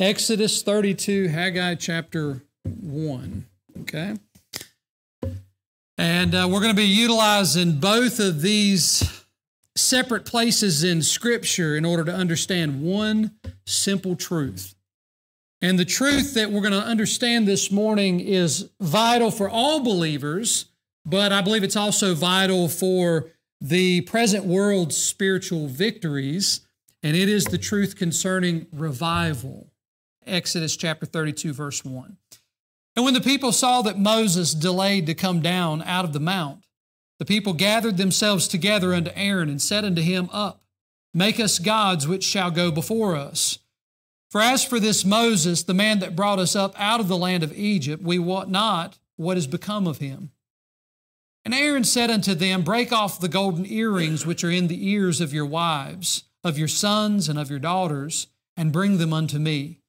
Exodus 32, Haggai chapter 1. Okay? And uh, we're going to be utilizing both of these separate places in Scripture in order to understand one simple truth. And the truth that we're going to understand this morning is vital for all believers, but I believe it's also vital for the present world's spiritual victories. And it is the truth concerning revival. Exodus chapter 32, verse 1. And when the people saw that Moses delayed to come down out of the mount, the people gathered themselves together unto Aaron and said unto him, Up, make us gods which shall go before us. For as for this Moses, the man that brought us up out of the land of Egypt, we wot not what is become of him. And Aaron said unto them, Break off the golden earrings which are in the ears of your wives, of your sons, and of your daughters, and bring them unto me.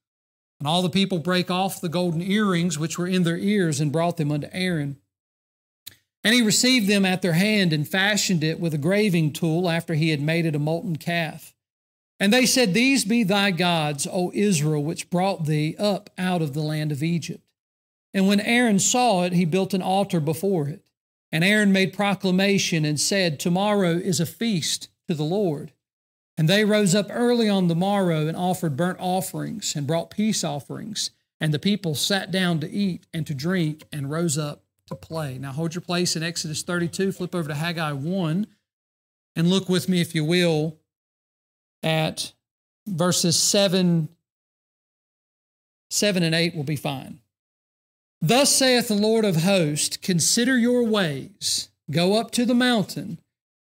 And all the people brake off the golden earrings which were in their ears and brought them unto Aaron. And he received them at their hand and fashioned it with a graving tool after he had made it a molten calf. And they said, These be thy gods, O Israel, which brought thee up out of the land of Egypt. And when Aaron saw it, he built an altar before it. And Aaron made proclamation and said, Tomorrow is a feast to the Lord. And they rose up early on the morrow and offered burnt offerings and brought peace offerings. And the people sat down to eat and to drink and rose up to play. Now hold your place in Exodus 32, flip over to Haggai 1, and look with me, if you will, at verses 7, 7 and 8 will be fine. Thus saith the Lord of hosts Consider your ways, go up to the mountain,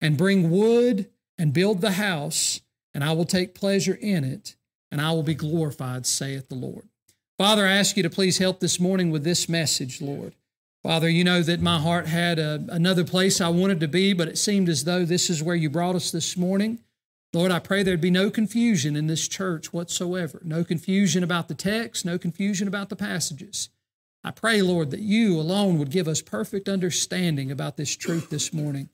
and bring wood and build the house, and I will take pleasure in it, and I will be glorified, saith the Lord. Father, I ask you to please help this morning with this message, Lord. Father, you know that my heart had a, another place I wanted to be, but it seemed as though this is where you brought us this morning. Lord, I pray there'd be no confusion in this church whatsoever. No confusion about the text, no confusion about the passages. I pray, Lord, that you alone would give us perfect understanding about this truth this morning.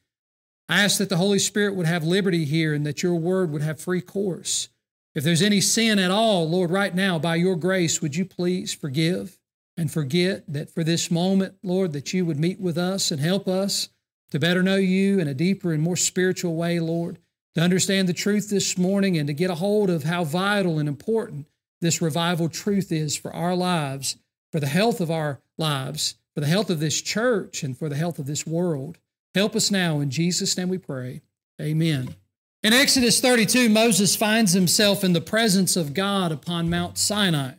I ask that the Holy Spirit would have liberty here and that your word would have free course. If there's any sin at all, Lord, right now, by your grace, would you please forgive and forget that for this moment, Lord, that you would meet with us and help us to better know you in a deeper and more spiritual way, Lord, to understand the truth this morning and to get a hold of how vital and important this revival truth is for our lives, for the health of our lives, for the health of this church, and for the health of this world. Help us now. In Jesus' name we pray. Amen. In Exodus 32, Moses finds himself in the presence of God upon Mount Sinai,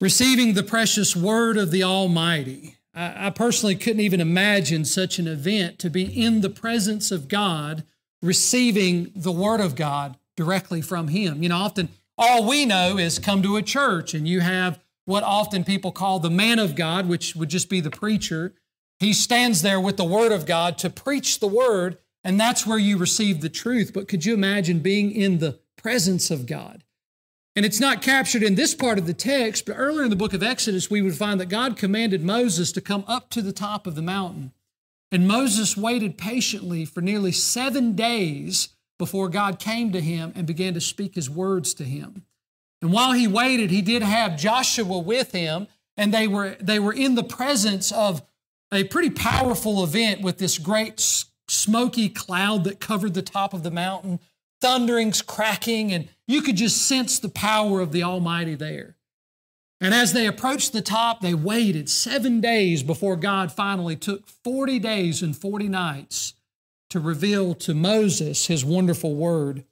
receiving the precious word of the Almighty. I, personally couldn't even imagine such an event to be in the presence of God, receiving the word of God directly from Him. You know, often all we know is come to a church and you have what often people call the man of God, which would just be the preacher he stands there with the Word of God to preach the Word, and that's where you receive the truth. But could you imagine being in the presence of God? And it's not captured in this part of the text, but earlier in the book of Exodus, we would find that God commanded Moses to come up to the top of the mountain. And Moses waited patiently for nearly seven days before God came to him and began to speak his words to him. And while he waited, he did have Joshua with him, and they were, they were in the presence of a pretty powerful event with this great smoky cloud that covered the top of the mountain, thunderings cracking, and you could just sense the power of the Almighty there. And as they approached the top, they waited seven days before God finally took 40 days and 40 nights to reveal to Moses his wonderful word.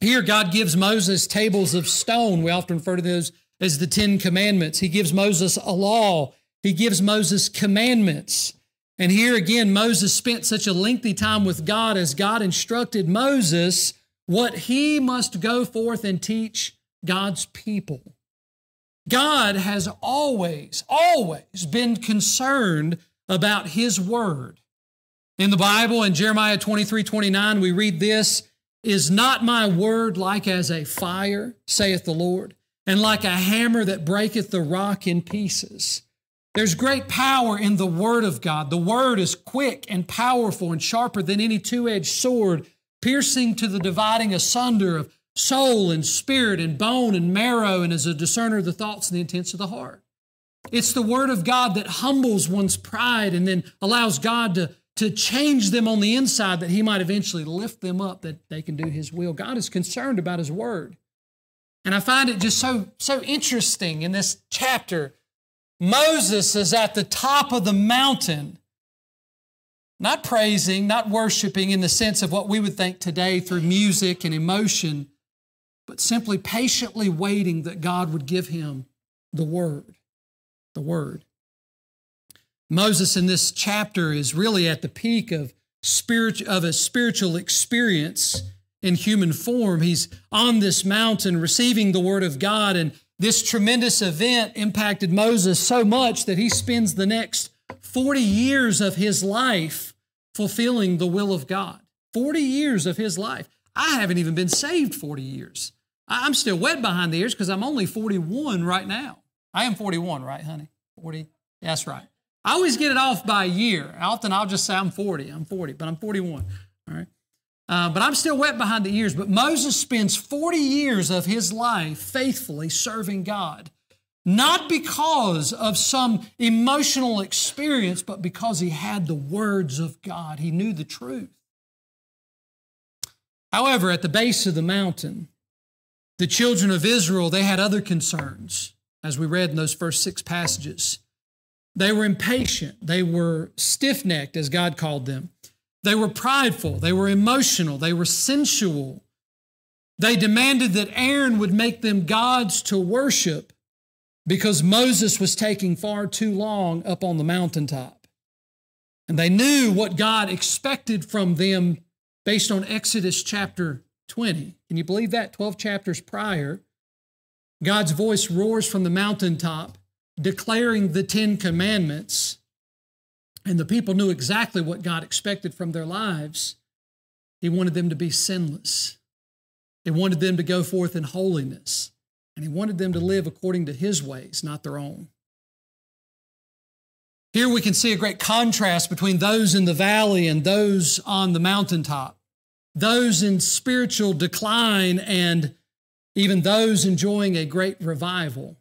Here, God gives Moses tables of stone. We often refer to those as the Ten Commandments. He gives Moses a law he gives Moses commandments. And here again, Moses spent such a lengthy time with God as God instructed Moses what he must go forth and teach God's people. God has always, always been concerned about his word. In the Bible, in Jeremiah 23 29, we read this Is not my word like as a fire, saith the Lord, and like a hammer that breaketh the rock in pieces? There's great power in the Word of God. The Word is quick and powerful and sharper than any two edged sword, piercing to the dividing asunder of soul and spirit and bone and marrow and is a discerner of the thoughts and the intents of the heart. It's the Word of God that humbles one's pride and then allows God to, to change them on the inside that He might eventually lift them up that they can do His will. God is concerned about His Word. And I find it just so, so interesting in this chapter. Moses is at the top of the mountain, not praising, not worshiping in the sense of what we would think today through music and emotion, but simply patiently waiting that God would give him the Word. The Word. Moses in this chapter is really at the peak of, spirit, of a spiritual experience in human form. He's on this mountain receiving the Word of God, and this tremendous event impacted Moses so much that he spends the next 40 years of his life fulfilling the will of God. 40 years of his life. I haven't even been saved 40 years. I'm still wet behind the ears because I'm only 41 right now. I am 41, right, honey? 40? That's right. I always get it off by a year. Often I'll just say I'm 40. I'm 40, but I'm 41. All right. Uh, but I'm still wet behind the ears. But Moses spends 40 years of his life faithfully serving God, not because of some emotional experience, but because he had the words of God. He knew the truth. However, at the base of the mountain, the children of Israel, they had other concerns, as we read in those first six passages. They were impatient. They were stiff necked, as God called them. They were prideful. They were emotional. They were sensual. They demanded that Aaron would make them gods to worship because Moses was taking far too long up on the mountaintop. And they knew what God expected from them based on Exodus chapter 20. Can you believe that? 12 chapters prior, God's voice roars from the mountaintop declaring the Ten Commandments, and the people knew exactly what God expected from their lives. He wanted them to be sinless. He wanted them to go forth in holiness, and He wanted them to live according to His ways, not their own. Here we can see a great contrast between those in the valley and those on the mountaintop those in spiritual decline, and even those enjoying a great revival.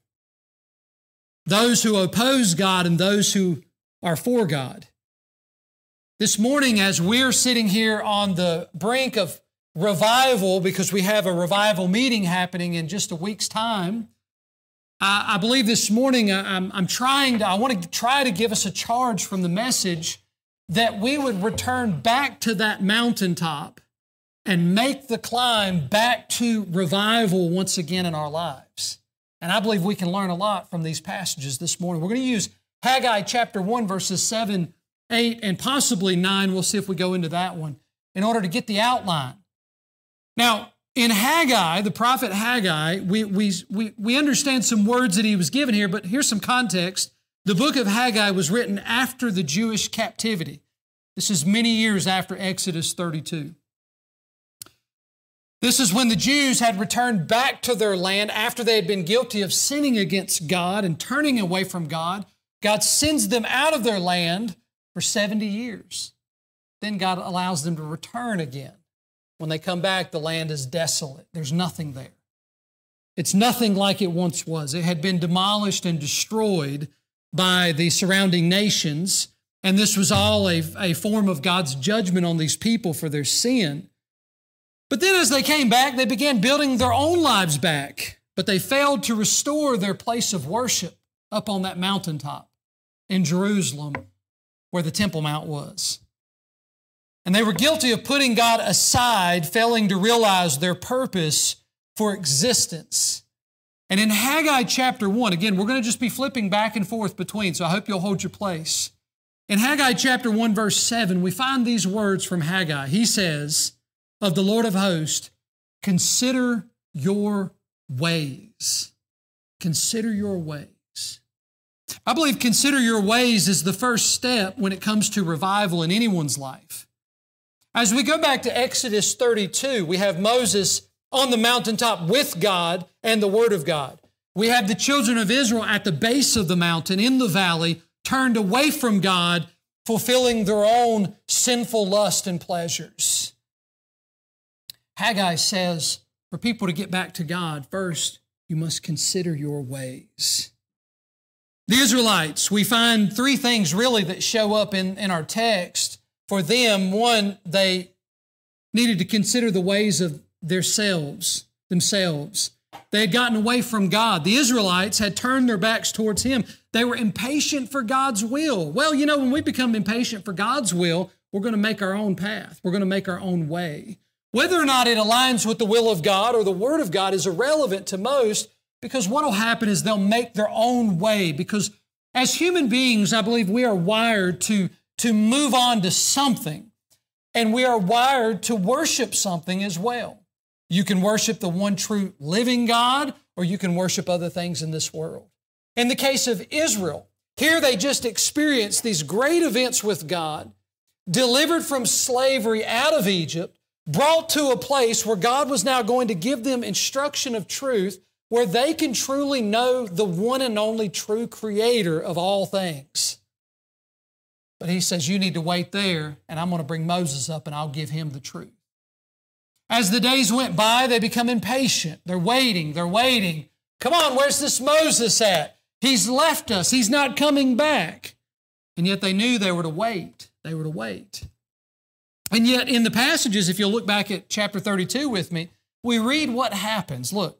Those who oppose God and those who are for God. This morning, as we're sitting here on the brink of revival, because we have a revival meeting happening in just a week's time, I, I believe this morning I'm, I'm trying to, I want to try to give us a charge from the message that we would return back to that mountaintop and make the climb back to revival once again in our lives. And I believe we can learn a lot from these passages this morning. We're going to use Haggai chapter 1, verses 7, 8, and possibly 9. We'll see if we go into that one in order to get the outline. Now, in Haggai, the prophet Haggai, we, we, we, we understand some words that he was given here, but here's some context. The book of Haggai was written after the Jewish captivity. This is many years after Exodus 32. This is when the Jews had returned back to their land after they had been guilty of sinning against God and turning away from God. God sends them out of their land for 70 years. Then God allows them to return again. When they come back, the land is desolate. There's nothing there. It's nothing like it once was. It had been demolished and destroyed by the surrounding nations, and this was all a, a form of God's judgment on these people for their sin. But then as they came back, they began building their own lives back, but they failed to restore their place of worship up on that mountaintop in Jerusalem where the Temple Mount was. And they were guilty of putting God aside, failing to realize their purpose for existence. And in Haggai chapter 1, again, we're going to just be flipping back and forth between, so I hope you'll hold your place. In Haggai chapter 1, verse 7, we find these words from Haggai. He says, of the Lord of hosts, consider your ways. Consider your ways. I believe consider your ways is the first step when it comes to revival in anyone's life. As we go back to Exodus 32, we have Moses on the mountaintop with God and the Word of God. We have the children of Israel at the base of the mountain in the valley, turned away from God, fulfilling their own sinful lust and pleasures. Haggai says, for people to get back to God, first, you must consider your ways. The Israelites, we find three things really that show up in, in our text. For them, one, they needed to consider the ways of themselves, themselves. They had gotten away from God. The Israelites had turned their backs towards Him. They were impatient for God's will. Well, you know, when we become impatient for God's will, we're going to make our own path. We're going to make our own way. Whether or not it aligns with the will of God or the Word of God is irrelevant to most because what will happen is they'll make their own way. Because as human beings, I believe we are wired to, to move on to something, and we are wired to worship something as well. You can worship the one true living God, or you can worship other things in this world. In the case of Israel, here they just experienced these great events with God, delivered from slavery out of Egypt, brought to a place where God was now going to give them instruction of truth where they can truly know the one and only true creator of all things. But he says, You need to wait there, and I'm going to bring Moses up and I'll give him the truth. As the days went by, they become impatient. They're waiting, they're waiting. Come on, where's this Moses at? He's left us, he's not coming back. And yet they knew they were to wait. They were to wait. And yet, in the passages, if you'll look back at chapter 32 with me, we read what happens. Look,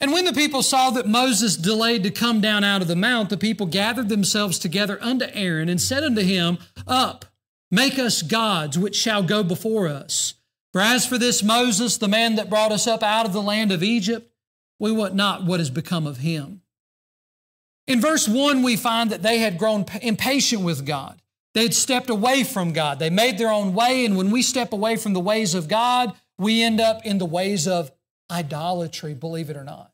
and when the people saw that Moses delayed to come down out of the mount, the people gathered themselves together unto Aaron and said unto him, Up, make us gods which shall go before us. For as for this Moses, the man that brought us up out of the land of Egypt, we want not what has become of him. In verse 1, we find that they had grown impatient with God. They had stepped away from God. They made their own way, and when we step away from the ways of God, we end up in the ways of idolatry, believe it or not.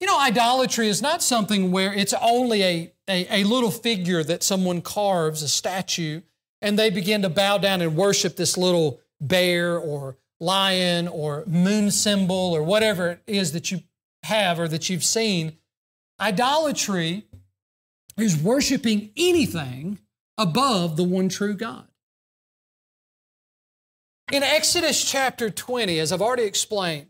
You know, idolatry is not something where it's only a, a, a, little figure that someone carves, a statue, and they begin to bow down and worship this little bear or lion or moon symbol or whatever it is that you have or that you've seen. Idolatry is worshiping anything above the one true God. In Exodus chapter 20, as I've already explained,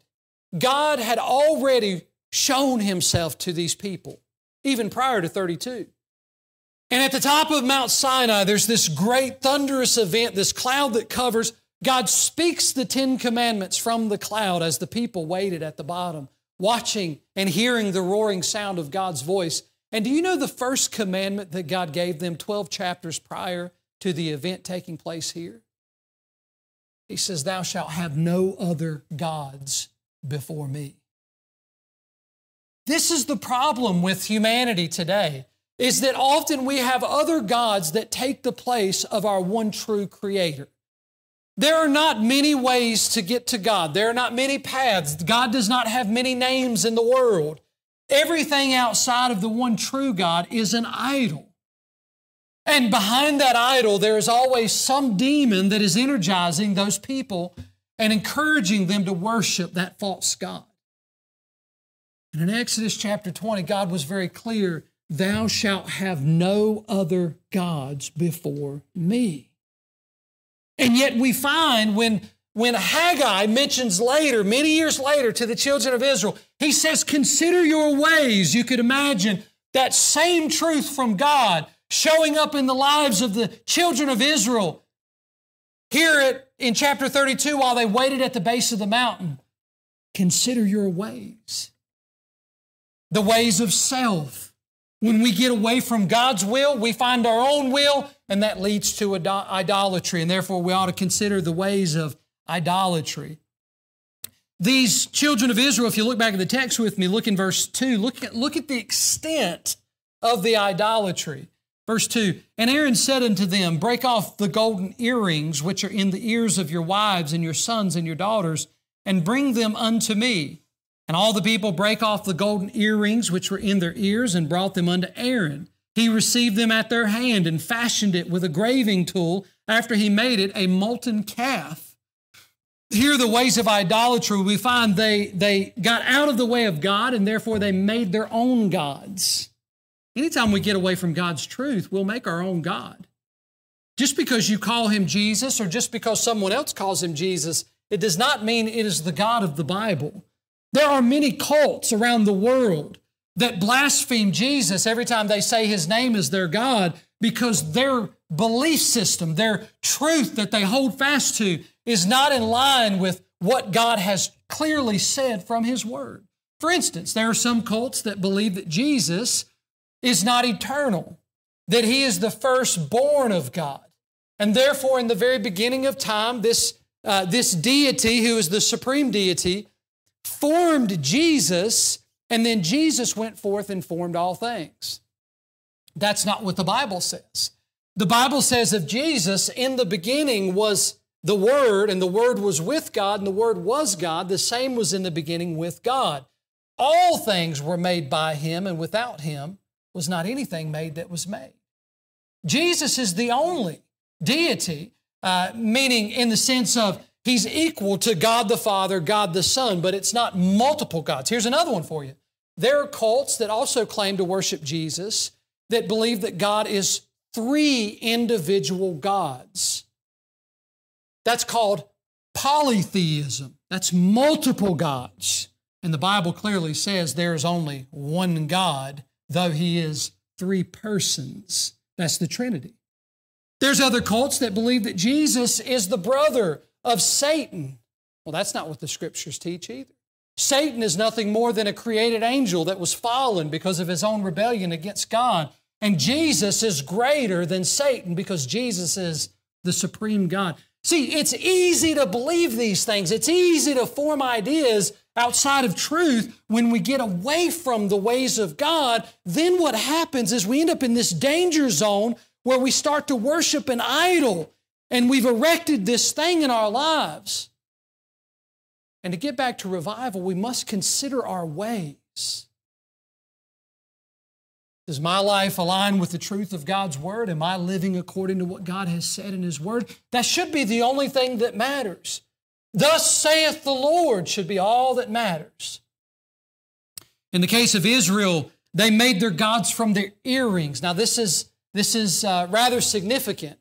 God had already shown himself to these people, even prior to 32. And at the top of Mount Sinai, there's this great thunderous event, this cloud that covers. God speaks the Ten Commandments from the cloud as the people waited at the bottom, watching and hearing the roaring sound of God's voice. And do you know the first commandment that God gave them 12 chapters prior to the event taking place here? He says, Thou shalt have no other gods before me. This is the problem with humanity today is that often we have other gods that take the place of our one true creator. There are not many ways to get to God. There are not many paths. God does not have many names in the world. Everything outside of the one true God is an idol. And behind that idol, there is always some demon that is energizing those people and encouraging them to worship that false God. And in Exodus chapter 20, God was very clear Thou shalt have no other gods before me. And yet we find when, when Haggai mentions later, many years later, to the children of Israel, he says, Consider your ways. You could imagine that same truth from God showing up in the lives of the children of Israel here at, in chapter 32, while they waited at the base of the mountain, consider your ways. The ways of self. When we get away from God's will, we find our own will, and that leads to idolatry. And therefore, we ought to consider the ways of idolatry. These children of Israel, if you look back at the text with me, look in verse 2, look at, look at the extent of the idolatry. Verse 2 And Aaron said unto them, Break off the golden earrings which are in the ears of your wives and your sons and your daughters, and bring them unto me. And all the people brake off the golden earrings which were in their ears and brought them unto Aaron. He received them at their hand and fashioned it with a graving tool after he made it a molten calf. Here, the ways of idolatry, we find they, they got out of the way of God and therefore they made their own gods. Anytime we get away from God's truth, we'll make our own God. Just because you call him Jesus or just because someone else calls him Jesus it does not mean it is the God of the Bible. There are many cults around the world that blaspheme Jesus every time they say his name is their God because their belief system, their truth that they hold fast to, is not in line with what God has clearly said from his word. For instance, there are some cults that believe that Jesus is not eternal, that he is the firstborn of God. And therefore, in the very beginning of time, this, uh, this deity, who is the supreme deity, formed Jesus, and then Jesus went forth and formed all things. That's not what the Bible says. The Bible says of Jesus, in the beginning was the Word, and the Word was with God, and the Word was God. The same was in the beginning with God. All things were made by Him, and without Him was not anything made that was made. Jesus is the only deity, uh, meaning in the sense of He's equal to God the Father, God the Son, but it's not multiple gods. Here's another one for you. There are cults that also claim to worship Jesus that believe that God is three individual gods. That's called polytheism. That's multiple gods. And the Bible clearly says there is only one God, though He is three persons. That's the Trinity. There's other cults that believe that Jesus is the brother of Satan. Well, that's not what the scriptures teach either. Satan is nothing more than a created angel that was fallen because of his own rebellion against God. And Jesus is greater than Satan because Jesus is the supreme God. See, it's easy to believe these things. It's easy to form ideas outside of truth when we get away from the ways of God. Then what happens is we end up in this danger zone where we start to worship an idol and we've erected this thing in our lives. And to get back to revival, we must consider our ways. Does my life align with the truth of God's Word? Am I living according to what God has said in His Word? That should be the only thing that matters. Thus saith the Lord should be all that matters. In the case of Israel, they made their gods from their earrings. Now, this is, this is uh, rather significant.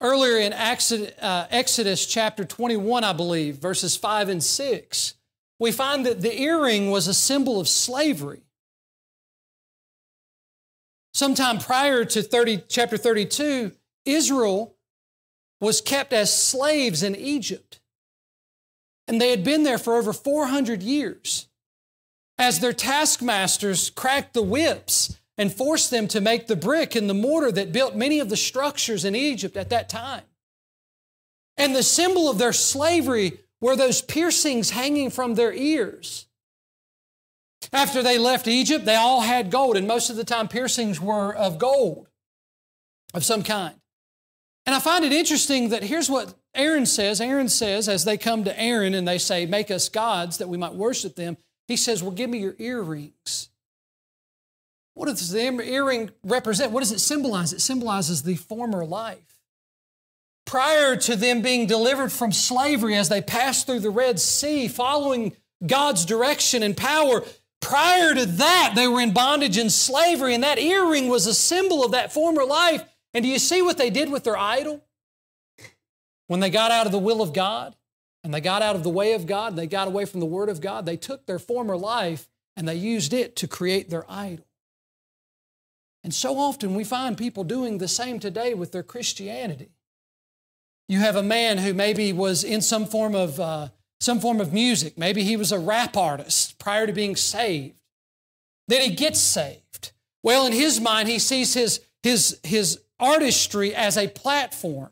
Earlier in Exodus, uh, chapter 21, I believe, verses 5 and 6, we find that the earring was a symbol of slavery. Sometime prior to 30, chapter 32, Israel was kept as slaves in Egypt. And they had been there for over 400 years. As their taskmasters cracked the whips and forced them to make the brick and the mortar that built many of the structures in Egypt at that time. And the symbol of their slavery were those piercings hanging from their ears. After they left Egypt, they all had gold, and most of the time, piercings were of gold of some kind. And I find it interesting that here's what Aaron says. Aaron says, as they come to Aaron and they say, Make us gods that we might worship them, he says, Well, give me your earrings. What does the earring represent? What does it symbolize? It symbolizes the former life. Prior to them being delivered from slavery as they passed through the Red Sea, following God's direction and power, Prior to that, they were in bondage and slavery, and that earring was a symbol of that former life. And do you see what they did with their idol? When they got out of the will of God and they got out of the way of God, they got away from the Word of God, they took their former life and they used it to create their idol. And so often we find people doing the same today with their Christianity. You have a man who maybe was in some form of uh, some form of music. Maybe he was a rap artist prior to being saved. Then he gets saved. Well, in his mind, he sees his, his, his artistry as a platform.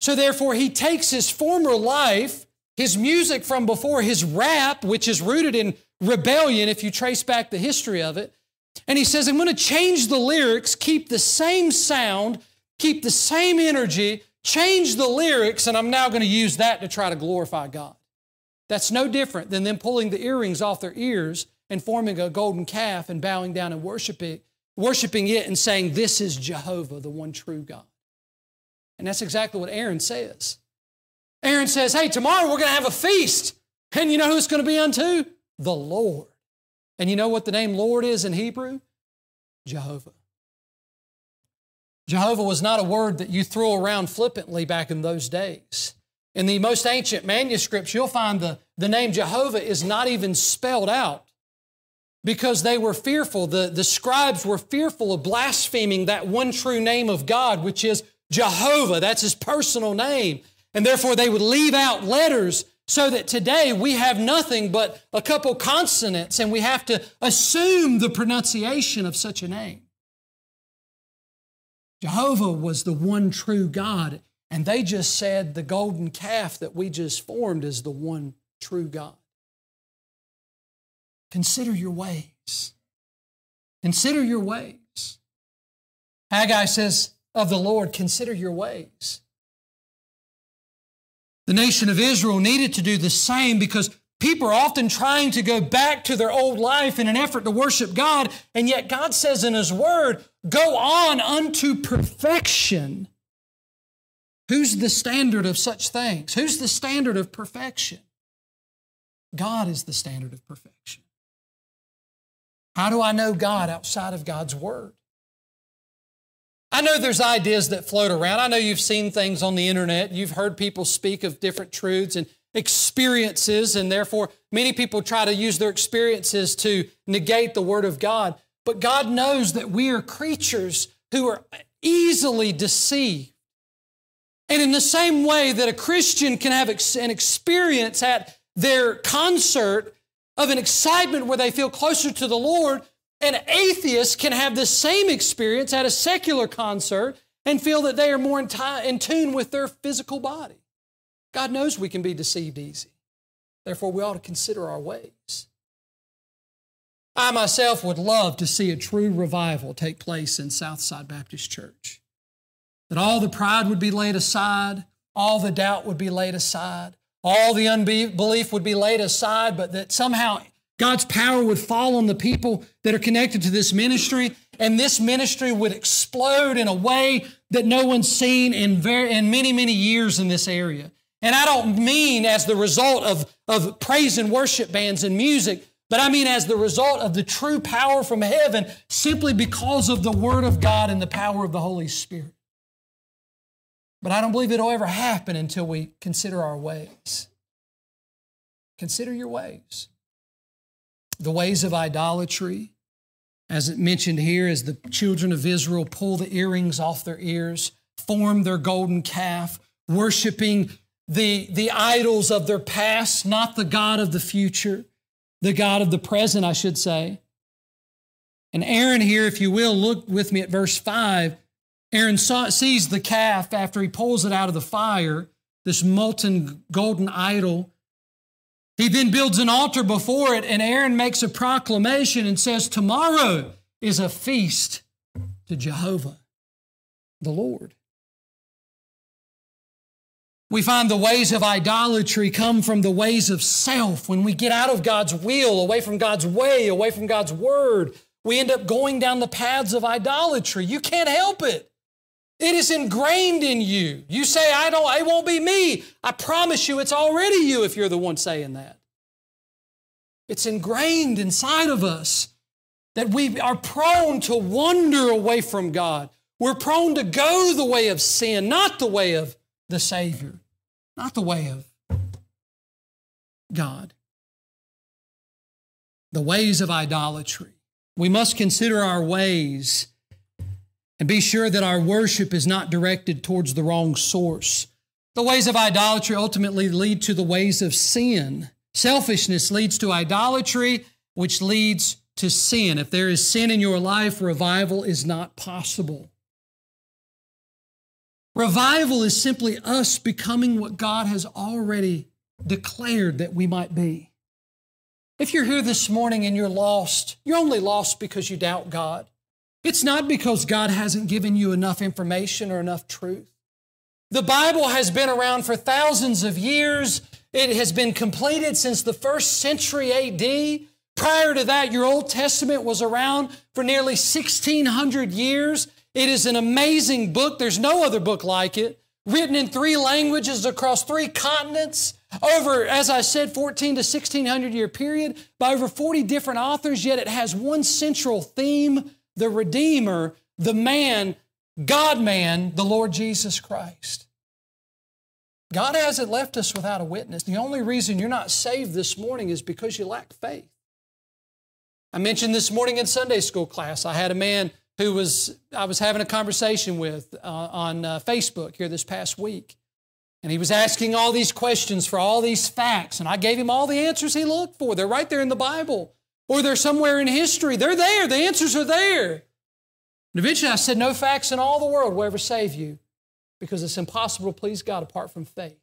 So therefore, he takes his former life, his music from before, his rap, which is rooted in rebellion, if you trace back the history of it, and he says, I'm going to change the lyrics, keep the same sound, keep the same energy, change the lyrics, and I'm now going to use that to try to glorify God. That's no different than them pulling the earrings off their ears and forming a golden calf and bowing down and worshiping, worshiping it and saying, This is Jehovah, the one true God. And that's exactly what Aaron says. Aaron says, Hey, tomorrow we're going to have a feast. And you know who it's going to be unto? The Lord. And you know what the name Lord is in Hebrew? Jehovah. Jehovah was not a word that you throw around flippantly back in those days. In the most ancient manuscripts, you'll find the, the name Jehovah is not even spelled out because they were fearful. The, the scribes were fearful of blaspheming that one true name of God, which is Jehovah. That's his personal name. And therefore, they would leave out letters so that today we have nothing but a couple consonants and we have to assume the pronunciation of such a name. Jehovah was the one true God, and they just said the golden calf that we just formed is the one true God. Consider your ways. Consider your ways. Haggai says of the Lord, consider your ways. The nation of Israel needed to do the same because people are often trying to go back to their old life in an effort to worship God, and yet God says in His Word, Go on unto perfection. Who's the standard of such things? Who's the standard of perfection? God is the standard of perfection. How do I know God outside of God's Word? I know there's ideas that float around. I know you've seen things on the internet. You've heard people speak of different truths and experiences, and therefore many people try to use their experiences to negate the Word of God. But God knows that we are creatures who are easily deceived. And in the same way that a Christian can have an experience at their concert of an excitement where they feel closer to the Lord, an atheist can have the same experience at a secular concert and feel that they are more in, t- in tune with their physical body. God knows we can be deceived easy. Therefore, we ought to consider our ways. I myself would love to see a true revival take place in Southside Baptist Church. That all the pride would be laid aside, all the doubt would be laid aside, all the unbelief would be laid aside, but that somehow God's power would fall on the people that are connected to this ministry, and this ministry would explode in a way that no one's seen in, very, in many, many years in this area. And I don't mean as the result of, of praise and worship bands and music, but I mean as the result of the true power from heaven simply because of the Word of God and the power of the Holy Spirit. But I don't believe it'll ever happen until we consider our ways. Consider your ways. The ways of idolatry, as it mentioned here, as the children of Israel pull the earrings off their ears, form their golden calf, worshiping the, the idols of their past, not the God of the future the God of the present, I should say. And Aaron, here, if you will, look with me at verse 5. Aaron saw, sees the calf after he pulls it out of the fire, this molten golden idol. He then builds an altar before it, and Aaron makes a proclamation and says, Tomorrow is a feast to Jehovah, the Lord. We find the ways of idolatry come from the ways of self. When we get out of God's will, away from God's way, away from God's word, we end up going down the paths of idolatry. You can't help it. It is ingrained in you. You say, I don't, it won't be me. I promise you, it's already you if you're the one saying that. It's ingrained inside of us that we are prone to wander away from God. We're prone to go the way of sin, not the way of the Savior, not the way of God. The ways of idolatry. We must consider our ways and be sure that our worship is not directed towards the wrong source. The ways of idolatry ultimately lead to the ways of sin. Selfishness leads to idolatry, which leads to sin. If there is sin in your life, revival is not possible. Revival is simply us becoming what God has already declared that we might be. If you're here this morning and you're lost, you're only lost because you doubt God. It's not because God hasn't given you enough information or enough truth. The Bible has been around for thousands of years. It has been completed since the first century AD. Prior to that, your Old Testament was around for nearly 1,600 years. It is an amazing book. There's no other book like it. Written in three languages across three continents over, as I said, 14 to 1600 year period by over 40 different authors, yet it has one central theme the Redeemer, the man, God man, the Lord Jesus Christ. God hasn't left us without a witness. The only reason you're not saved this morning is because you lack faith. I mentioned this morning in Sunday school class, I had a man who was, I was having a conversation with uh, on uh, Facebook here this past week. And he was asking all these questions for all these facts, and I gave him all the answers he looked for. They're right there in the Bible, or they're somewhere in history. They're there, the answers are there. And eventually I said, No facts in all the world will ever save you because it's impossible to please God apart from faith.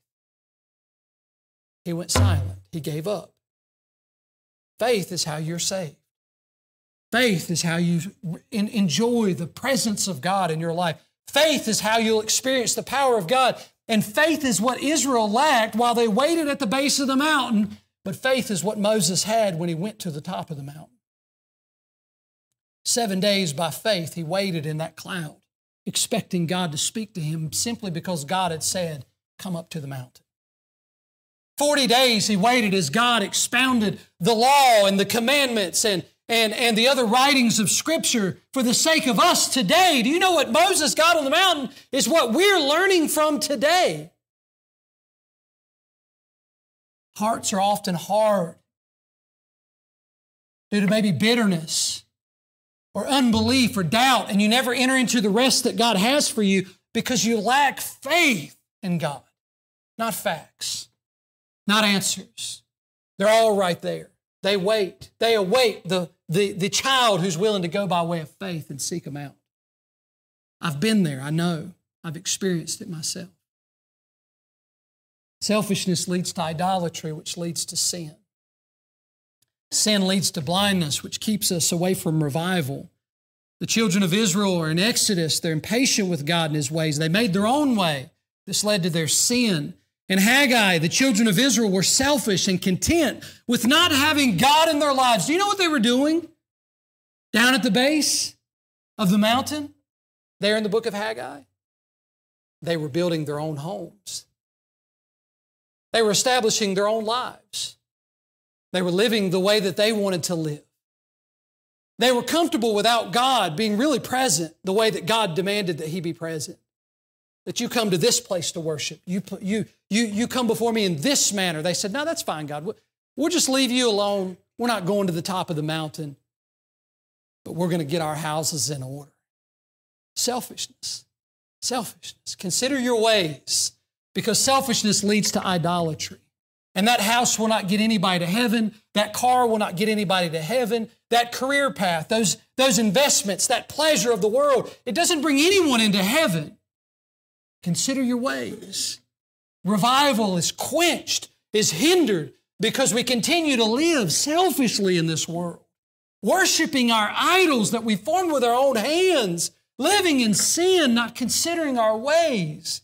He went silent, he gave up. Faith is how you're saved. Faith is how you enjoy the presence of God in your life. Faith is how you'll experience the power of God. And faith is what Israel lacked while they waited at the base of the mountain, but faith is what Moses had when he went to the top of the mountain. Seven days by faith, he waited in that cloud, expecting God to speak to him simply because God had said, Come up to the mountain. Forty days he waited as God expounded the law and the commandments and and, and the other writings of Scripture for the sake of us today. Do you know what Moses got on the mountain is what we're learning from today? Hearts are often hard due to maybe bitterness or unbelief or doubt, and you never enter into the rest that God has for you because you lack faith in God, not facts, not answers. They're all right there. They wait. They await the, the, the child who's willing to go by way of faith and seek them out. I've been there. I know. I've experienced it myself. Selfishness leads to idolatry, which leads to sin. Sin leads to blindness, which keeps us away from revival. The children of Israel are in Exodus. They're impatient with God and His ways. They made their own way. This led to their sin. In Haggai, the children of Israel were selfish and content with not having God in their lives. Do you know what they were doing? Down at the base of the mountain, there in the book of Haggai, they were building their own homes. They were establishing their own lives. They were living the way that they wanted to live. They were comfortable without God being really present the way that God demanded that He be present that you come to this place to worship. You, you, you, you come before me in this manner. They said, No, that's fine, God. We'll just leave you alone. We're not going to the top of the mountain, but we're going to get our houses in order. Selfishness. Selfishness. Consider your ways because selfishness leads to idolatry. And that house will not get anybody to heaven. That car will not get anybody to heaven. That career path, those, those investments, that pleasure of the world, it doesn't bring anyone into heaven. Consider your ways. Revival is quenched, is hindered because we continue to live selfishly in this world, worshiping our idols that we formed with our own hands, living in sin, not considering our ways.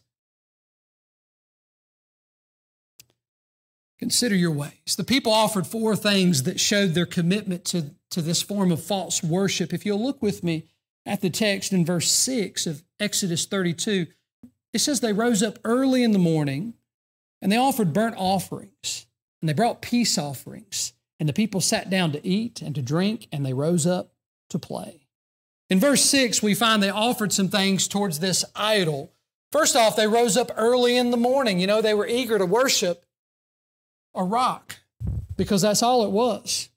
Consider your ways. The people offered four things that showed their commitment to, to this form of false worship. If you'll look with me at the text in verse 6 of Exodus 32, it says they rose up early in the morning and they offered burnt offerings and they brought peace offerings. And the people sat down to eat and to drink and they rose up to play. In verse 6, we find they offered some things towards this idol. First off, they rose up early in the morning. You know, they were eager to worship a rock because that's all it was.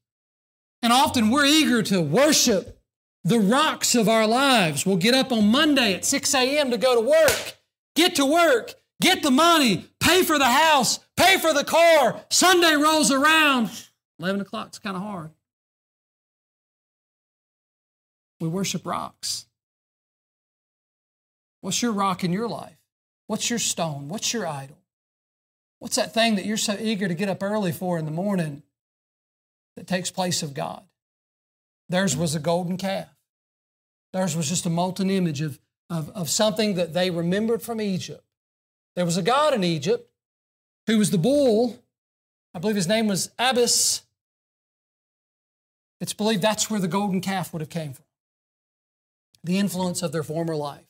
And often we're eager to worship the rocks of our lives. We'll get up on Monday at 6 a.m. to go to work get to work, get the money, pay for the house, pay for the car. Sunday rolls around. 11 o'clock, it's kind of hard. We worship rocks. What's your rock in your life? What's your stone? What's your idol? What's that thing that you're so eager to get up early for in the morning that takes place of God? Theirs was a golden calf. Theirs was just a molten image of of, of something that they remembered from Egypt. There was a god in Egypt who was the bull. I believe his name was Apis. It's believed that's where the golden calf would have came from. The influence of their former life.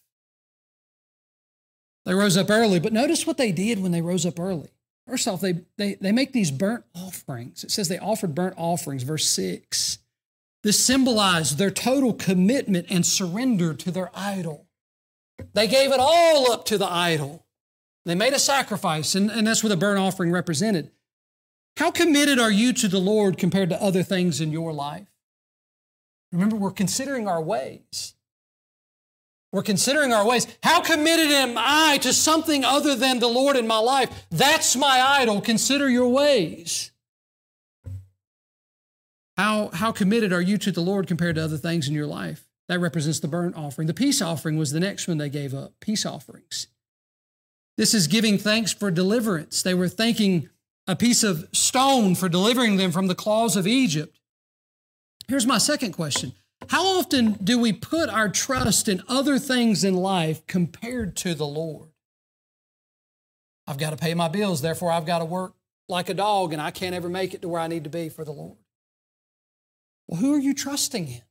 They rose up early, but notice what they did when they rose up early. First off, they, they, they make these burnt offerings. It says they offered burnt offerings, verse 6. This symbolized their total commitment and surrender to their idol. They gave it all up to the idol. They made a sacrifice, and, and that's what the burnt offering represented. How committed are you to the Lord compared to other things in your life? Remember, we're considering our ways. We're considering our ways. How committed am I to something other than the Lord in my life? That's my idol. Consider your ways. How, how committed are you to the Lord compared to other things in your life? That represents the burnt offering. The peace offering was the next one they gave up peace offerings. This is giving thanks for deliverance. They were thanking a piece of stone for delivering them from the claws of Egypt. Here's my second question How often do we put our trust in other things in life compared to the Lord? I've got to pay my bills, therefore, I've got to work like a dog, and I can't ever make it to where I need to be for the Lord. Well, who are you trusting in?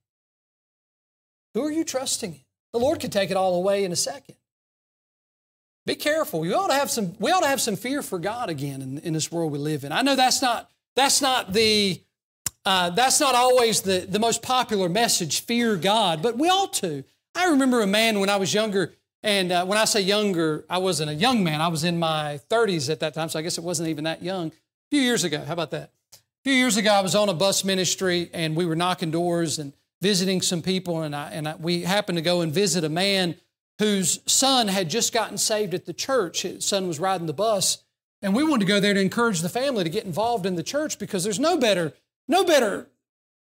Who are you trusting in? The Lord could take it all away in a second. Be careful. We ought to have some, we ought to have some fear for God again in, in this world we live in. I know that's not, that's not the, uh, that's not always the, the most popular message, fear God, but we ought to. I remember a man when I was younger, and uh, when I say younger, I wasn't a young man. I was in my 30s at that time, so I guess it wasn't even that young. A few years ago, how about that? A few years ago, I was on a bus ministry, and we were knocking doors and visiting some people, and, I, and I, we happened to go and visit a man whose son had just gotten saved at the church. His son was riding the bus, and we wanted to go there to encourage the family to get involved in the church because there's no better, no better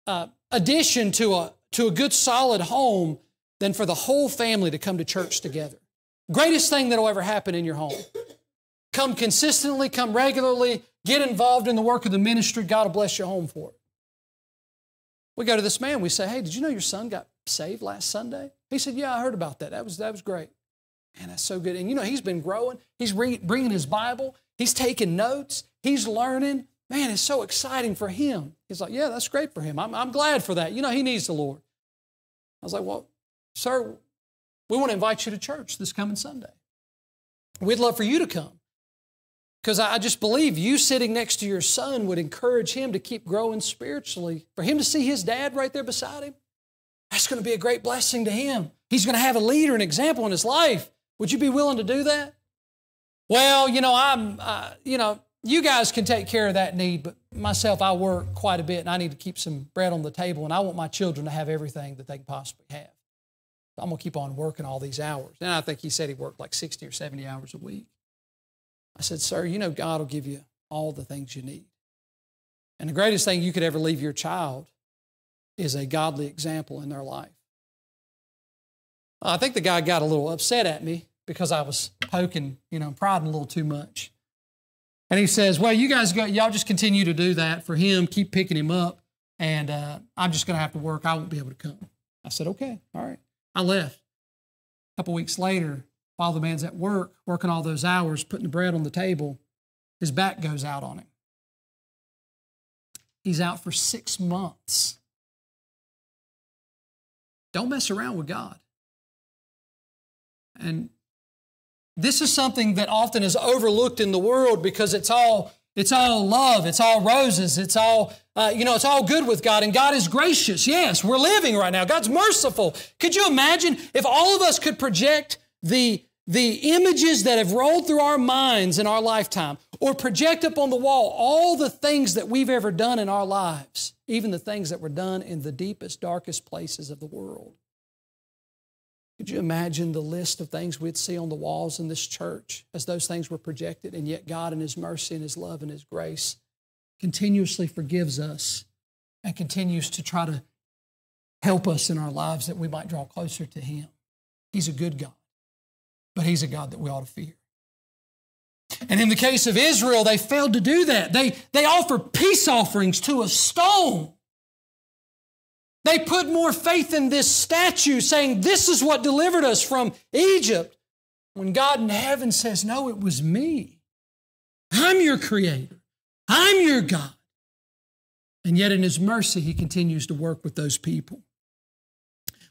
uh, addition to a to a good solid home than for the whole family to come to church together. Greatest thing that'll ever happen in your home. Come consistently, come regularly, get involved in the work of the ministry. God will bless your home for it. We go to this man, we say, Hey, did you know your son got saved last Sunday? He said, Yeah, I heard about that. That was, that was great. Man, that's so good. And you know, he's been growing. He's bringing his Bible. He's taking notes. He's learning. Man, it's so exciting for him. He's like, Yeah, that's great for him. I'm, I'm glad for that. You know, he needs the Lord. I was like, Well, sir, we want to invite you to church this coming Sunday. We'd love for you to come. Because I just believe you sitting next to your son would encourage him to keep growing spiritually. For him to see his dad right there beside him, that's going to be a great blessing to him. He's going to have a leader, an example in his life. Would you be willing to do that? Well, you know, I'm, uh, you know, you guys can take care of that need, but myself, I work quite a bit and I need to keep some bread on the table and I want my children to have everything that they can possibly have. So I'm going to keep on working all these hours. And I think he said he worked like 60 or 70 hours a week. I said, Sir, you know, God will give you all the things you need. And the greatest thing you could ever leave your child is a godly example in their life. I think the guy got a little upset at me because I was poking, you know, prodding a little too much. And he says, Well, you guys go, y'all just continue to do that for him, keep picking him up, and uh, I'm just going to have to work. I won't be able to come. I said, Okay, all right. I left. A couple weeks later, while the man's at work, working all those hours, putting the bread on the table, his back goes out on him. He's out for six months. Don't mess around with God. And this is something that often is overlooked in the world because it's all it's all love, it's all roses, it's all uh, you know, it's all good with God, and God is gracious. Yes, we're living right now. God's merciful. Could you imagine if all of us could project the the images that have rolled through our minds in our lifetime, or project up on the wall all the things that we've ever done in our lives, even the things that were done in the deepest, darkest places of the world. Could you imagine the list of things we'd see on the walls in this church as those things were projected? And yet, God, in His mercy and His love and His grace, continuously forgives us and continues to try to help us in our lives that we might draw closer to Him. He's a good God but he's a God that we ought to fear. And in the case of Israel, they failed to do that. They, they offered peace offerings to a stone. They put more faith in this statue, saying, This is what delivered us from Egypt. When God in heaven says, No, it was me. I'm your creator. I'm your God. And yet, in His mercy, He continues to work with those people.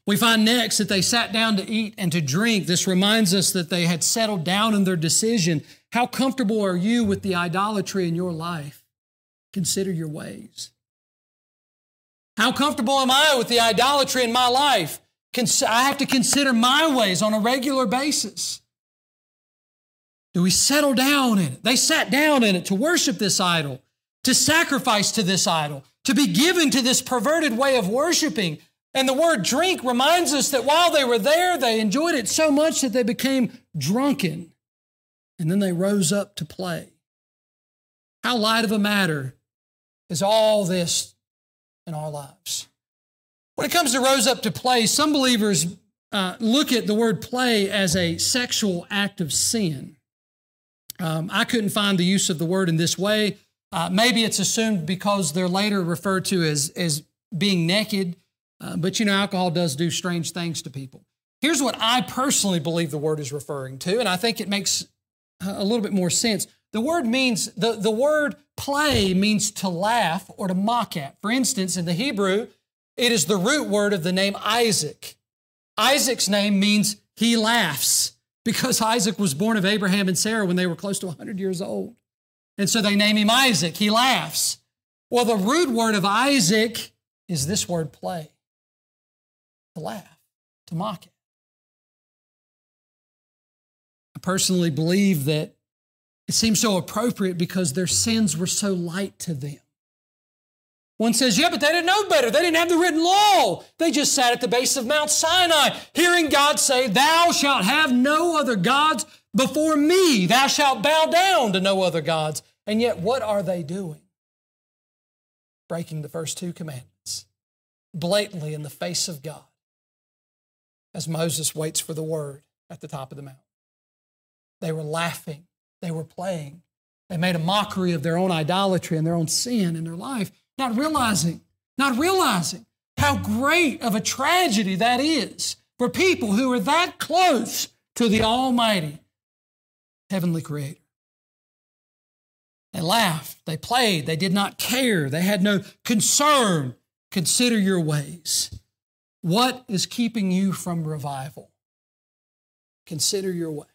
We find next that they sat down to eat and to drink. This reminds us that they had settled down in their decision. How comfortable are you with the idolatry in your life? Consider your ways. How comfortable am I with the idolatry in my life? I have to consider my ways on a regular basis. Do we settle down in it? They sat down in it to worship this idol, to sacrifice to this idol, to be given to this perverted way of worshiping. And the word drink reminds us that while they were there, they enjoyed it so much that they became drunken. And then they rose up to play. How light of a matter is all this in our lives? When it comes to rose up to play, some believers uh, look at the word play as a sexual act of sin. Um, I couldn't find the use of the word in this way. Uh, maybe it's assumed because they're later referred to as, as being naked, uh, but you know, alcohol does do strange things to people. Here's what I personally believe the word is referring to, and I think it makes a little bit more sense. The word means, the, the word play means to laugh or to mock at. For instance, in the Hebrew, it is the root word of the name Isaac. Isaac's name means he laughs because Isaac was born of Abraham and Sarah when they were close to 100 years old. And so they name him Isaac. He laughs. Well, the root word of Isaac is this word play to laugh, to mock it. I personally believe that it seems so appropriate because their sins were so light to them. One says, Yeah, but they didn't know better. They didn't have the written law. They just sat at the base of Mount Sinai, hearing God say, Thou shalt have no other gods before me. Thou shalt bow down to no other gods. And yet, what are they doing? Breaking the first two commandments blatantly in the face of God as Moses waits for the word at the top of the mountain. They were laughing, they were playing. They made a mockery of their own idolatry and their own sin in their life not realizing, not realizing how great of a tragedy that is for people who are that close to the Almighty Heavenly Creator. They laughed, they played, they did not care, they had no concern. Consider your ways. What is keeping you from revival? Consider your ways.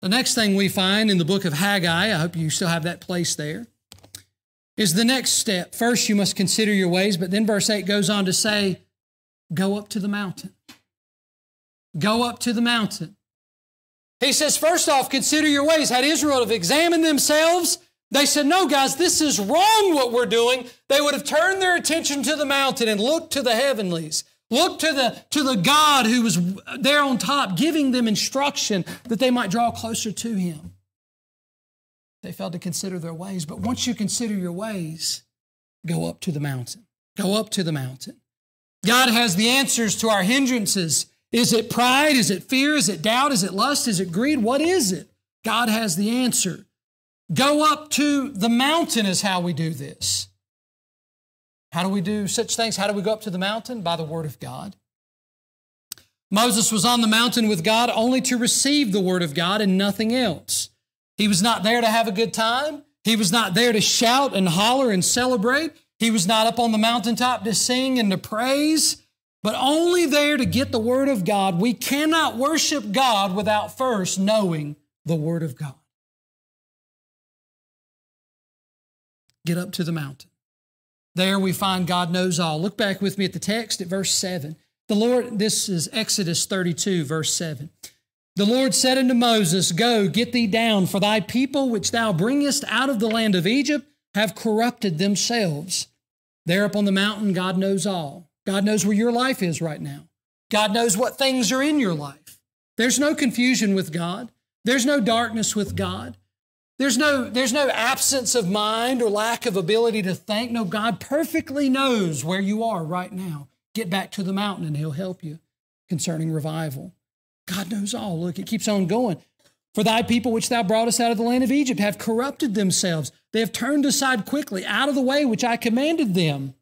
The next thing we find in the book of Haggai, I hope you still have that place there is the next step. First, you must consider your ways, but then verse 8 goes on to say, Go up to the mountain. Go up to the mountain. He says, First off, consider your ways. Had Israel have examined themselves, they said, No, guys, this is wrong what we're doing. They would have turned their attention to the mountain and looked to the heavenlies. Look to the, to the God who was there on top, giving them instruction that they might draw closer to Him. They failed to consider their ways. But once you consider your ways, go up to the mountain. Go up to the mountain. God has the answers to our hindrances. Is it pride? Is it fear? Is it doubt? Is it lust? Is it greed? What is it? God has the answer. Go up to the mountain is how we do this. How do we do such things? How do we go up to the mountain? By the Word of God. Moses was on the mountain with God only to receive the Word of God and nothing else. He was not there to have a good time. He was not there to shout and holler and celebrate. He was not up on the mountaintop to sing and to praise, but only there to get the Word of God. We cannot worship God without first knowing the Word of God. Get up to the mountain. There we find God knows all. Look back with me at the text at verse 7. The Lord, this is Exodus 32, verse 7. The Lord said unto Moses, Go, get thee down, for thy people which thou bringest out of the land of Egypt have corrupted themselves. There up on the mountain, God knows all. God knows where your life is right now. God knows what things are in your life. There's no confusion with God. There's no darkness with God. There's no, there's no absence of mind or lack of ability to think. No, God perfectly knows where you are right now. Get back to the mountain and He'll help you concerning revival. God knows all. Look, it keeps on going. For thy people which thou broughtest out of the land of Egypt have corrupted themselves. They have turned aside quickly out of the way which I commanded them.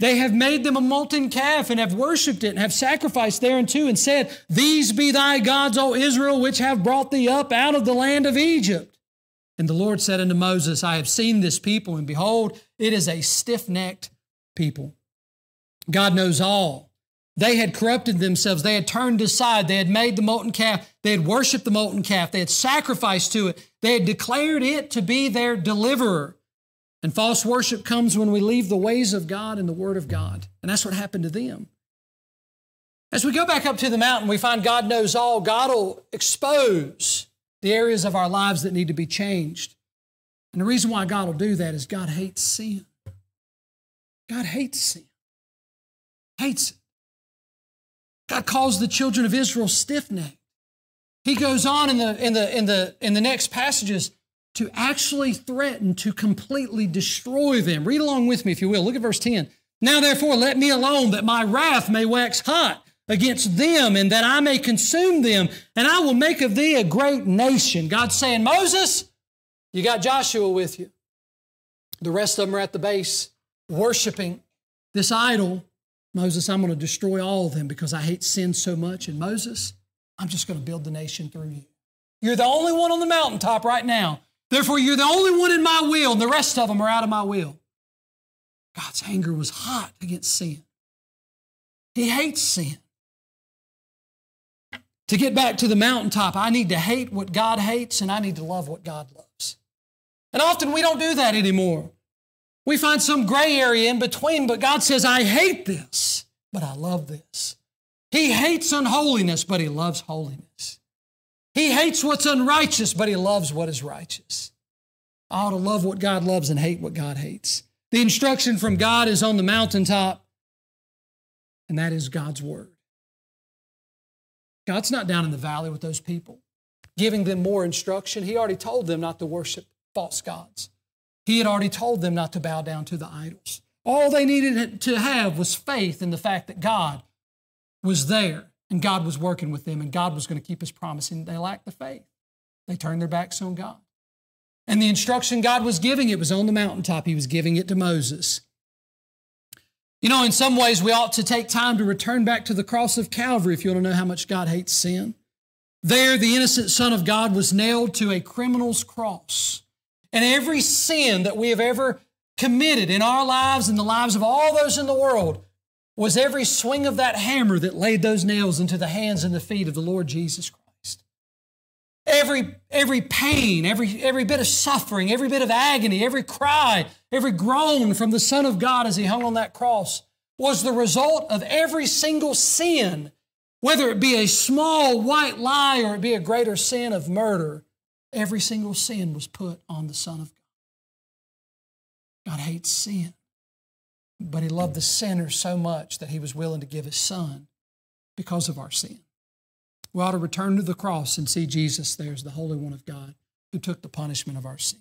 They have made them a molten calf and have worshipped it and have sacrificed thereunto and said, These be thy gods, O Israel, which have brought thee up out of the land of Egypt. And the Lord said unto Moses, I have seen this people, and behold, it is a stiff necked people. God knows all. They had corrupted themselves. They had turned aside. They had made the molten calf. They had worshiped the molten calf. They had sacrificed to it. They had declared it to be their deliverer. And false worship comes when we leave the ways of God and the Word of God. And that's what happened to them. As we go back up to the mountain, we find God knows all. God will expose the areas of our lives that need to be changed. And the reason why God will do that is God hates sin. God hates sin. Hates it. God calls the children of Israel stiff-necked. He goes on in the, in the, in the, in the next passages to actually threaten to completely destroy them. Read along with me, if you will. Look at verse 10. Now, therefore, let me alone that my wrath may wax hot against them and that I may consume them, and I will make of thee a great nation. God's saying, Moses, you got Joshua with you. The rest of them are at the base worshiping this idol. Moses, I'm going to destroy all of them because I hate sin so much. And Moses, I'm just going to build the nation through you. You're the only one on the mountaintop right now. Therefore, you're the only one in my will, and the rest of them are out of my will. God's anger was hot against sin. He hates sin. To get back to the mountaintop, I need to hate what God hates and I need to love what God loves. And often we don't do that anymore. We find some gray area in between, but God says, I hate this, but I love this. He hates unholiness, but He loves holiness. He hates what's unrighteous, but He loves what is righteous. I ought to love what God loves and hate what God hates. The instruction from God is on the mountaintop, and that is God's Word. God's not down in the valley with those people, giving them more instruction. He already told them not to worship false gods, He had already told them not to bow down to the idols. All they needed to have was faith in the fact that God was there and God was working with them and God was going to keep His promise. And they lacked the faith. They turned their backs on God. And the instruction God was giving, it was on the mountaintop. He was giving it to Moses. You know, in some ways, we ought to take time to return back to the cross of Calvary if you want to know how much God hates sin. There, the innocent Son of God was nailed to a criminal's cross. And every sin that we have ever committed in our lives and the lives of all those in the world was every swing of that hammer that laid those nails into the hands and the feet of the Lord Jesus Christ. Every, every pain, every, every bit of suffering, every bit of agony, every cry, every groan from the Son of God as He hung on that cross was the result of every single sin, whether it be a small white lie or it be a greater sin of murder. Every single sin was put on the Son of God. God hates sin, but He loved the sinner so much that He was willing to give His Son because of our sin. We ought to return to the cross and see Jesus there as the Holy One of God who took the punishment of our sin.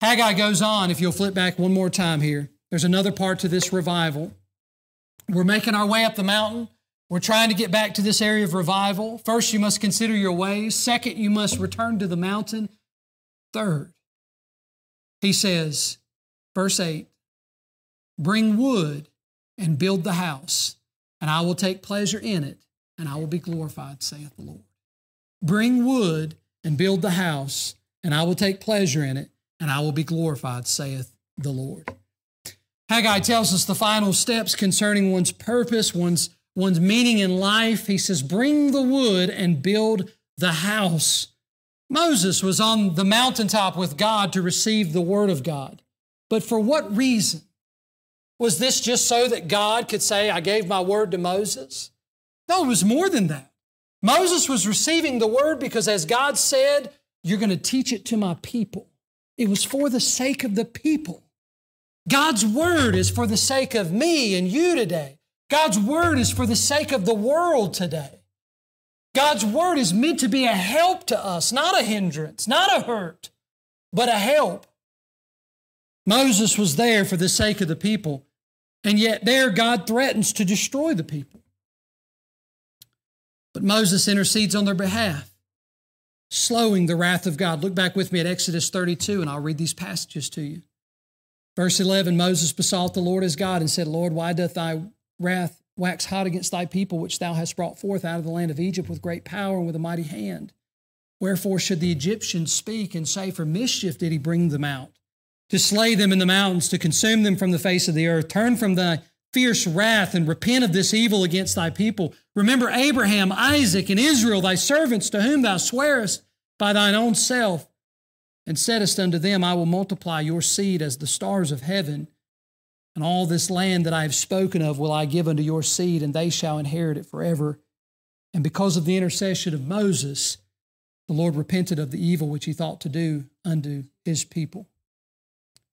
Haggai goes on, if you'll flip back one more time here. There's another part to this revival. We're making our way up the mountain. We're trying to get back to this area of revival. First, you must consider your ways. Second, you must return to the mountain. Third, he says, verse 8, bring wood and build the house, and I will take pleasure in it and I will be glorified, saith the Lord. Bring wood and build the house, and I will take pleasure in it, and I will be glorified, saith the Lord. Haggai tells us the final steps concerning one's purpose, one's, one's meaning in life. He says, Bring the wood and build the house. Moses was on the mountaintop with God to receive the word of God. But for what reason? Was this just so that God could say, I gave my word to Moses? No, it was more than that. Moses was receiving the word because, as God said, You're going to teach it to my people. It was for the sake of the people. God's word is for the sake of me and you today. God's word is for the sake of the world today. God's word is meant to be a help to us, not a hindrance, not a hurt, but a help. Moses was there for the sake of the people, and yet there God threatens to destroy the people. But Moses intercedes on their behalf, slowing the wrath of God. Look back with me at Exodus 32, and I'll read these passages to you. Verse 11 Moses besought the Lord his God and said, Lord, why doth thy wrath wax hot against thy people, which thou hast brought forth out of the land of Egypt with great power and with a mighty hand? Wherefore should the Egyptians speak and say, For mischief did he bring them out, to slay them in the mountains, to consume them from the face of the earth? Turn from thy fierce wrath and repent of this evil against thy people. Remember Abraham, Isaac, and Israel, thy servants, to whom thou swearest by thine own self, and saidst unto them, I will multiply your seed as the stars of heaven, And all this land that I have spoken of will I give unto your seed, and they shall inherit it forever. And because of the intercession of Moses, the Lord repented of the evil which he thought to do unto his people.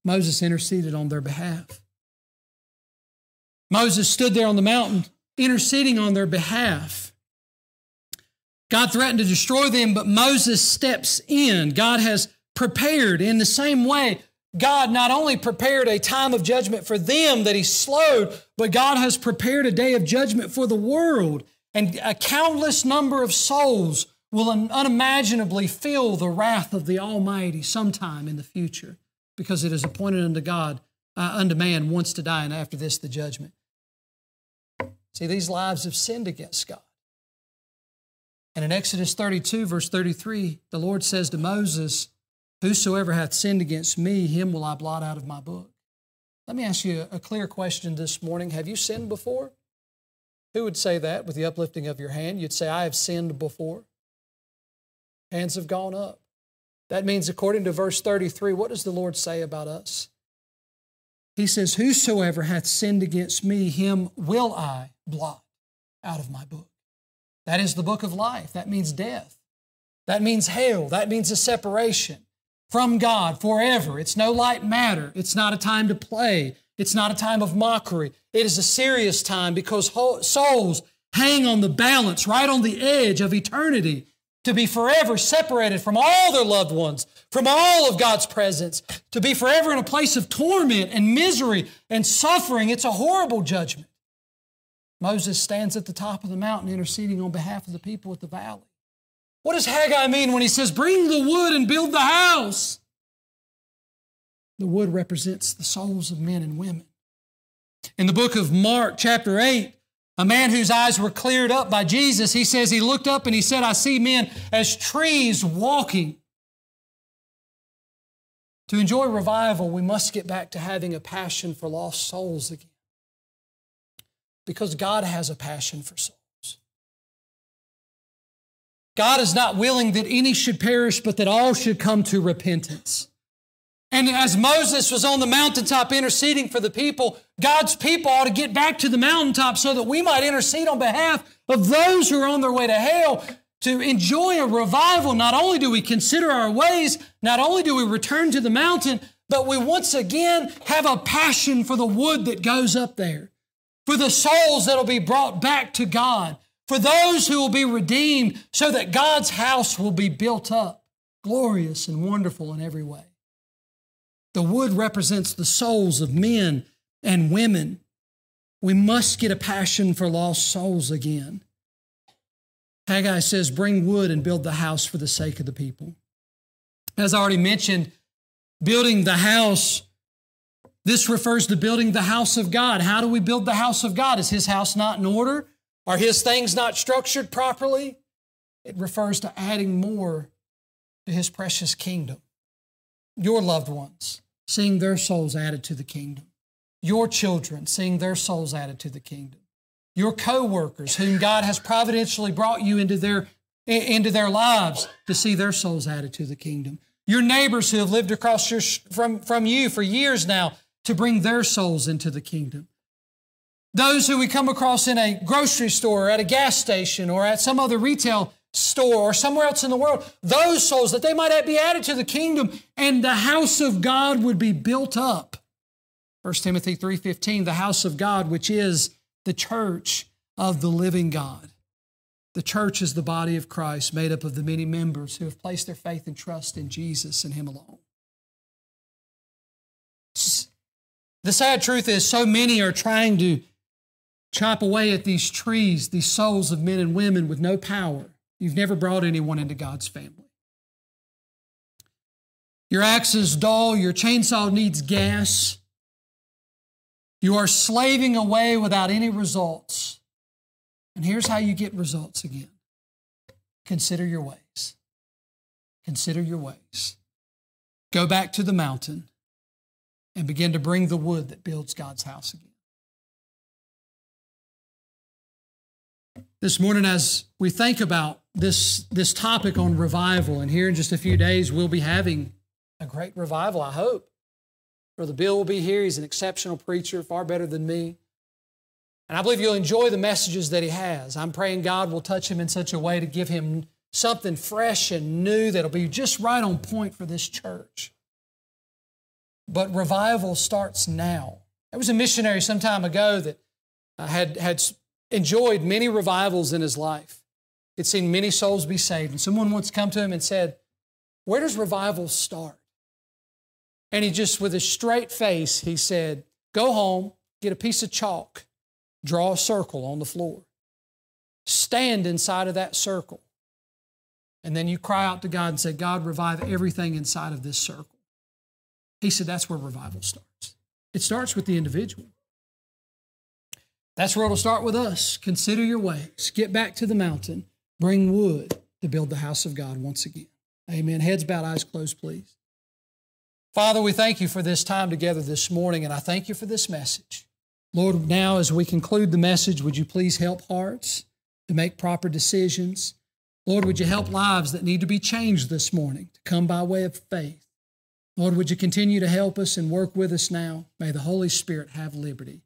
Moses interceded on their behalf. Moses stood there on the mountain interceding on their behalf. God threatened to destroy them, but Moses steps in. God has prepared in the same way God not only prepared a time of judgment for them that He slowed, but God has prepared a day of judgment for the world. And a countless number of souls will unimaginably feel the wrath of the Almighty sometime in the future because it is appointed unto God, uh, unto man once to die, and after this, the judgment. See, these lives have sinned against God. And in Exodus 32, verse 33, the Lord says to Moses, Whosoever hath sinned against me, him will I blot out of my book. Let me ask you a clear question this morning. Have you sinned before? Who would say that with the uplifting of your hand? You'd say, I have sinned before. Hands have gone up. That means, according to verse 33, what does the Lord say about us? He says, Whosoever hath sinned against me, him will I blot out of my book. That is the book of life. That means death. That means hell. That means a separation from God forever. It's no light matter. It's not a time to play. It's not a time of mockery. It is a serious time because souls hang on the balance, right on the edge of eternity, to be forever separated from all their loved ones, from all of God's presence, to be forever in a place of torment and misery and suffering. It's a horrible judgment. Moses stands at the top of the mountain interceding on behalf of the people at the valley. What does Haggai mean when he says, Bring the wood and build the house? The wood represents the souls of men and women. In the book of Mark, chapter 8, a man whose eyes were cleared up by Jesus, he says he looked up and he said, I see men as trees walking. To enjoy revival, we must get back to having a passion for lost souls again. Because God has a passion for souls. God is not willing that any should perish, but that all should come to repentance. And as Moses was on the mountaintop interceding for the people, God's people ought to get back to the mountaintop so that we might intercede on behalf of those who are on their way to hell to enjoy a revival. Not only do we consider our ways, not only do we return to the mountain, but we once again have a passion for the wood that goes up there, for the souls that will be brought back to God, for those who will be redeemed, so that God's house will be built up, glorious and wonderful in every way. The wood represents the souls of men and women. We must get a passion for lost souls again. Haggai says, Bring wood and build the house for the sake of the people. As I already mentioned, building the house, this refers to building the house of God. How do we build the house of God? Is His house not in order? Are his things not structured properly? It refers to adding more to his precious kingdom. Your loved ones, seeing their souls added to the kingdom. Your children, seeing their souls added to the kingdom. Your co-workers, whom God has providentially brought you into their, into their lives to see their souls added to the kingdom. Your neighbors who have lived across your, from, from you for years now to bring their souls into the kingdom those who we come across in a grocery store or at a gas station or at some other retail store or somewhere else in the world, those souls that they might be added to the kingdom and the house of God would be built up. 1 Timothy 3:15, the house of God which is the church of the living God. The church is the body of Christ made up of the many members who have placed their faith and trust in Jesus and him alone. The sad truth is so many are trying to chop away at these trees, these souls of men and women with no power. You've never brought anyone into God's family. Your axe is dull, your chainsaw needs gas. You are slaving away without any results. And here's how you get results again consider your ways. Consider your ways. Go back to the mountain and begin to bring the wood that builds God's house again. This morning as we think about this, this topic on revival. And here in just a few days, we'll be having a great revival, I hope. Brother Bill will be here. He's an exceptional preacher, far better than me. And I believe you'll enjoy the messages that he has. I'm praying God will touch him in such a way to give him something fresh and new that'll be just right on point for this church. But revival starts now. There was a missionary some time ago that had, had enjoyed many revivals in his life. He'd seen many souls be saved. And someone once come to him and said, Where does revival start? And he just, with a straight face, he said, Go home, get a piece of chalk, draw a circle on the floor, stand inside of that circle, and then you cry out to God and say, God, revive everything inside of this circle. He said, That's where revival starts. It starts with the individual. That's where it'll start with us. Consider your ways. Get back to the mountain. Bring wood to build the house of God once again. Amen. Heads bowed, eyes closed, please. Father, we thank you for this time together this morning, and I thank you for this message. Lord, now as we conclude the message, would you please help hearts to make proper decisions? Lord, would you help lives that need to be changed this morning to come by way of faith? Lord, would you continue to help us and work with us now? May the Holy Spirit have liberty.